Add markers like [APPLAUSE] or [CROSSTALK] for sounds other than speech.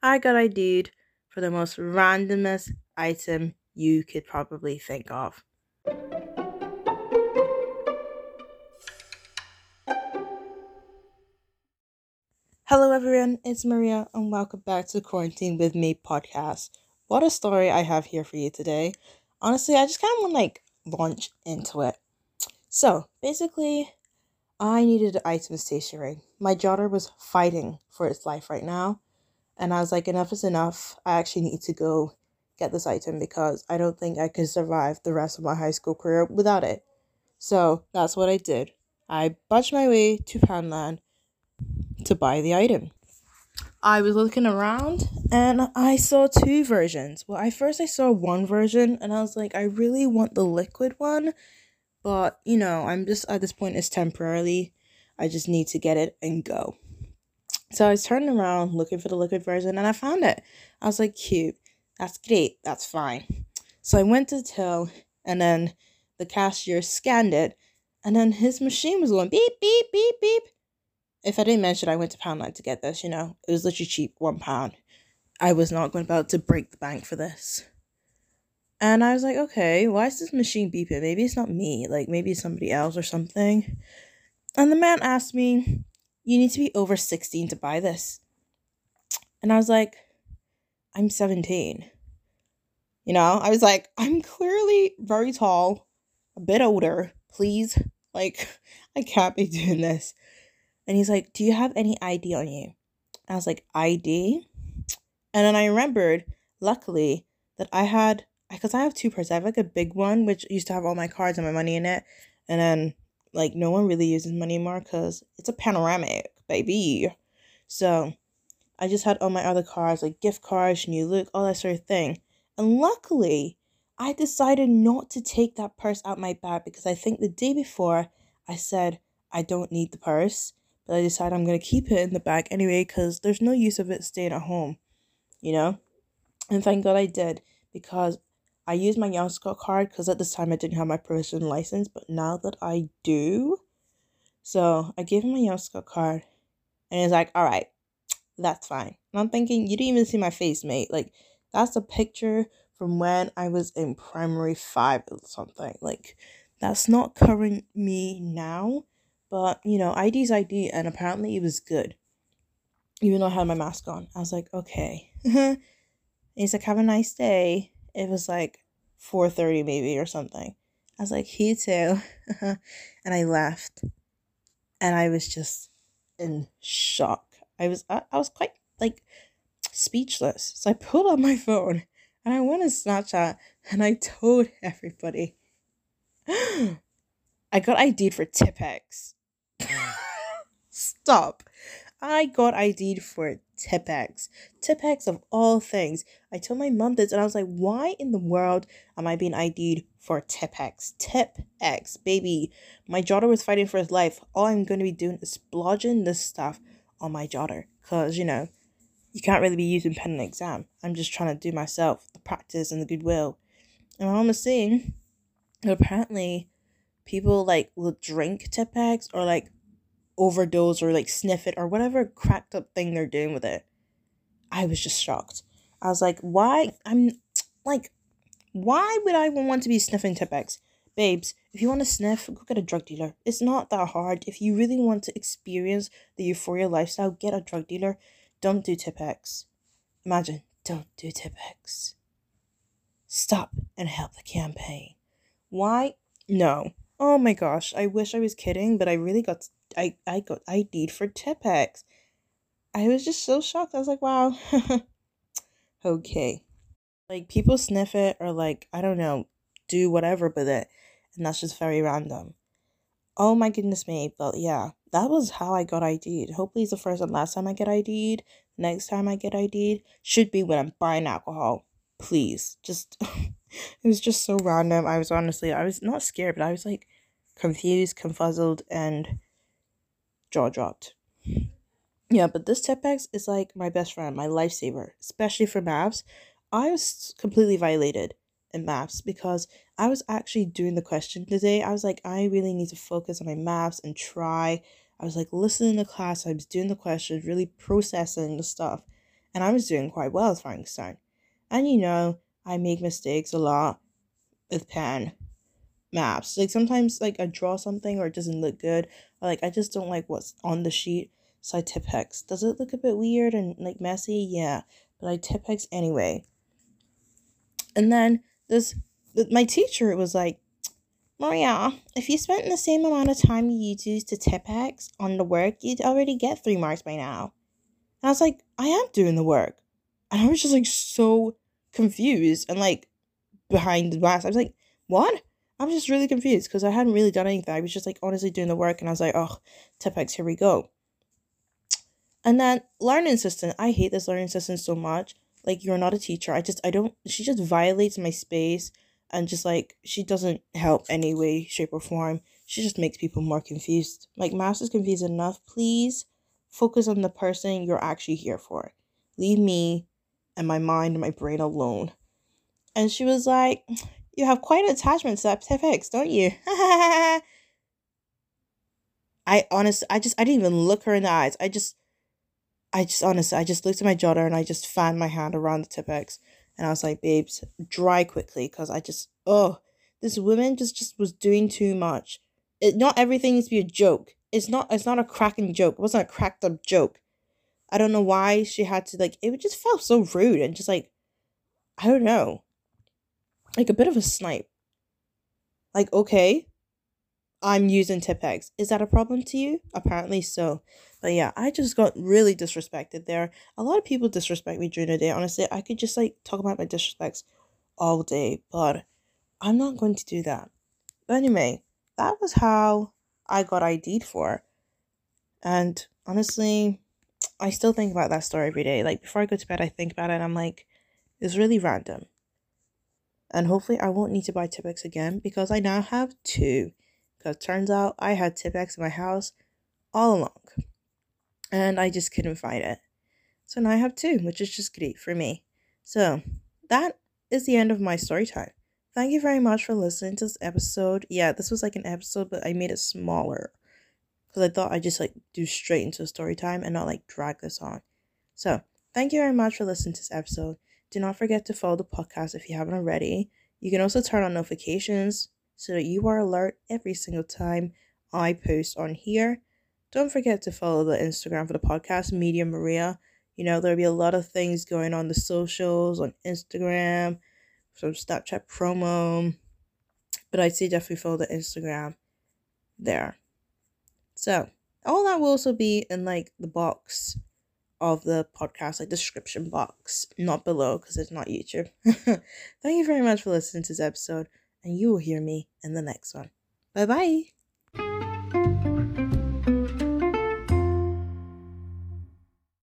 I got ID'd for the most randomest item you could probably think of. Hello, everyone, it's Maria, and welcome back to Quarantine with Me podcast. What a story I have here for you today. Honestly, I just kind of want to like launch into it. So, basically, I needed an item stationery. My daughter was fighting for its life right now, and I was like, enough is enough. I actually need to go get this item because I don't think I could survive the rest of my high school career without it. So that's what I did. I budged my way to Poundland to buy the item. I was looking around and I saw two versions. Well, I first I saw one version and I was like, I really want the liquid one, but you know, I'm just at this point it's temporarily. I just need to get it and go. So I was turning around looking for the liquid version and I found it. I was like, cute. That's great. That's fine. So I went to the till and then the cashier scanned it and then his machine was going beep, beep, beep, beep. If I didn't mention, I went to Poundland to get this, you know, it was literally cheap, one pound. I was not going about to break the bank for this. And I was like, okay, why is this machine beeping? Maybe it's not me, like maybe it's somebody else or something. And the man asked me, you need to be over 16 to buy this. And I was like, I'm 17. You know, I was like, I'm clearly very tall, a bit older. Please, like, [LAUGHS] I can't be doing this. And he's like, Do you have any ID on you? I was like, ID? And then I remembered, luckily, that I had, because I have two purses. I have like a big one, which used to have all my cards and my money in it. And then, like, no one really uses money anymore because it's a panoramic, baby. So I just had all my other cards, like gift cards, new look, all that sort of thing. And luckily, I decided not to take that purse out my bag because I think the day before I said I don't need the purse, but I decided I'm gonna keep it in the bag anyway because there's no use of it staying at home, you know. And thank God I did because I used my Young Scot card because at this time I didn't have my provisional license, but now that I do, so I gave him my Young Scot card, and he's like, "All right, that's fine." And I'm thinking, you didn't even see my face, mate. Like that's a picture from when I was in primary five or something. Like that's not current me now, but you know, ID's ID, and apparently it was good. Even though I had my mask on, I was like, okay. [LAUGHS] he's like, have a nice day. It was like four thirty maybe or something. I was like, you too, [LAUGHS] and I left, and I was just in shock. I was I, I was quite like speechless. So I pulled out my phone and I went on Snapchat and I told everybody [GASPS] I got ID'd for Tipp-Ex. Mm. [LAUGHS] Stop. I got ID'd for Tipp-Ex. Tipp-Ex of all things. I told my mom this and I was like, why in the world am I being ID'd for Tipp-Ex? Tip X, baby. My daughter was fighting for his life. All I'm going to be doing is splodging this stuff on my daughter. Because, you know, you can't really be using pen and exam. I'm just trying to do myself, the practice and the goodwill. And my mom was saying apparently people like will drink Tipp-Ex or like overdose or like sniff it or whatever cracked up thing they're doing with it. I was just shocked. I was like, why? I'm like, why would I want to be sniffing Tipp-Ex? Babes, if you want to sniff, go get a drug dealer. It's not that hard. If you really want to experience the euphoria lifestyle, get a drug dealer. Don't do Tipp-Ex. Imagine, don't do Tipp-Ex. Stop and help the campaign. Why? No. Oh my gosh, I wish I was kidding, but I really got I I got ID'd for Tipp-Ex. I was just so shocked. I was like, wow. [LAUGHS] okay. Like people sniff it or like, I don't know, do whatever with it. And that's just very random. Oh my goodness me. But yeah, that was how I got ID'd. Hopefully it's the first and last time I get ID'd. Next time I get ID'd should be when I'm buying alcohol. Please. Just [LAUGHS] it was just so random. I was honestly, I was not scared, but I was like confused, confuzzled, and jaw dropped. Yeah, but this Tipp-Ex is like my best friend, my lifesaver, especially for maps. I was completely violated in maps because I was actually doing the question today. I was like, I really need to focus on my maps and try. I was like listening to class, I was doing the questions, really processing the stuff. and I was doing quite well as Frankenstein. And you know, I make mistakes a lot with pen maps. Like sometimes like I draw something or it doesn't look good, or like I just don't like what's on the sheet, so I Tipp-Ex. Does it look a bit weird and like messy? Yeah, but I Tipp-Ex anyway. And then this, my teacher was like, Maria, if you spent the same amount of time you used to Tipp-Ex on the work, you'd already get three marks by now. And I was like, I am doing the work. And I was just like so confused and like behind the glass. I was like, what? I'm just really confused because I hadn't really done anything. I was just like honestly doing the work and I was like, oh, Tipp-Ex, here we go. And then learning assistant, I hate this learning assistant so much. Like you're not a teacher. I just I don't she just violates my space and just like she doesn't help any way, shape or form. She just makes people more confused. Like maths is confused enough. Please focus on the person you're actually here for. Leave me and my mind and my brain alone. And she was like, You have quite an attachment to that Tipp-Ex, don't you? [LAUGHS] I honestly, I just, I didn't even look her in the eyes. I just, I just, honestly, I just looked at my jotter and I just fanned my hand around the Tipp-Ex. And I was like, babes, dry quickly. Because I just, oh, this woman just, just was doing too much. It, not everything needs to be a joke. It's not, it's not a cracking joke. It wasn't a cracked up joke. I don't know why she had to, like, it just felt so rude and just like, I don't know like a bit of a snipe. Like, okay, I'm using Tipp-Ex. Is that a problem to you? Apparently so. But yeah, I just got really disrespected there. A lot of people disrespect me during the day. Honestly, I could just like talk about my disrespects all day, but I'm not going to do that. But anyway, that was how I got ID'd for. And honestly, I still think about that story every day. Like before I go to bed, I think about it and I'm like, it's really random. And hopefully I won't need to buy Tipp-Ex again because I now have two. Because turns out I had Tipp-Ex in my house all along. And I just couldn't find it. So now I have two, which is just great for me. So that is the end of my story time. Thank you very much for listening to this episode. Yeah, this was like an episode, but I made it smaller. Because I thought I'd just like do straight into story time and not like drag this on. So thank you very much for listening to this episode. Do not forget to follow the podcast if you haven't already. You can also turn on notifications so that you are alert every single time I post on here. Don't forget to follow the Instagram for the podcast, Media Maria. You know, there'll be a lot of things going on the socials, on Instagram, some Snapchat promo. But I'd say definitely follow the Instagram there. So, all that will also be in like the box of the podcast, like description box, not below because it's not YouTube. [LAUGHS] Thank you very much for listening to this episode, and you will hear me in the next one. Bye bye.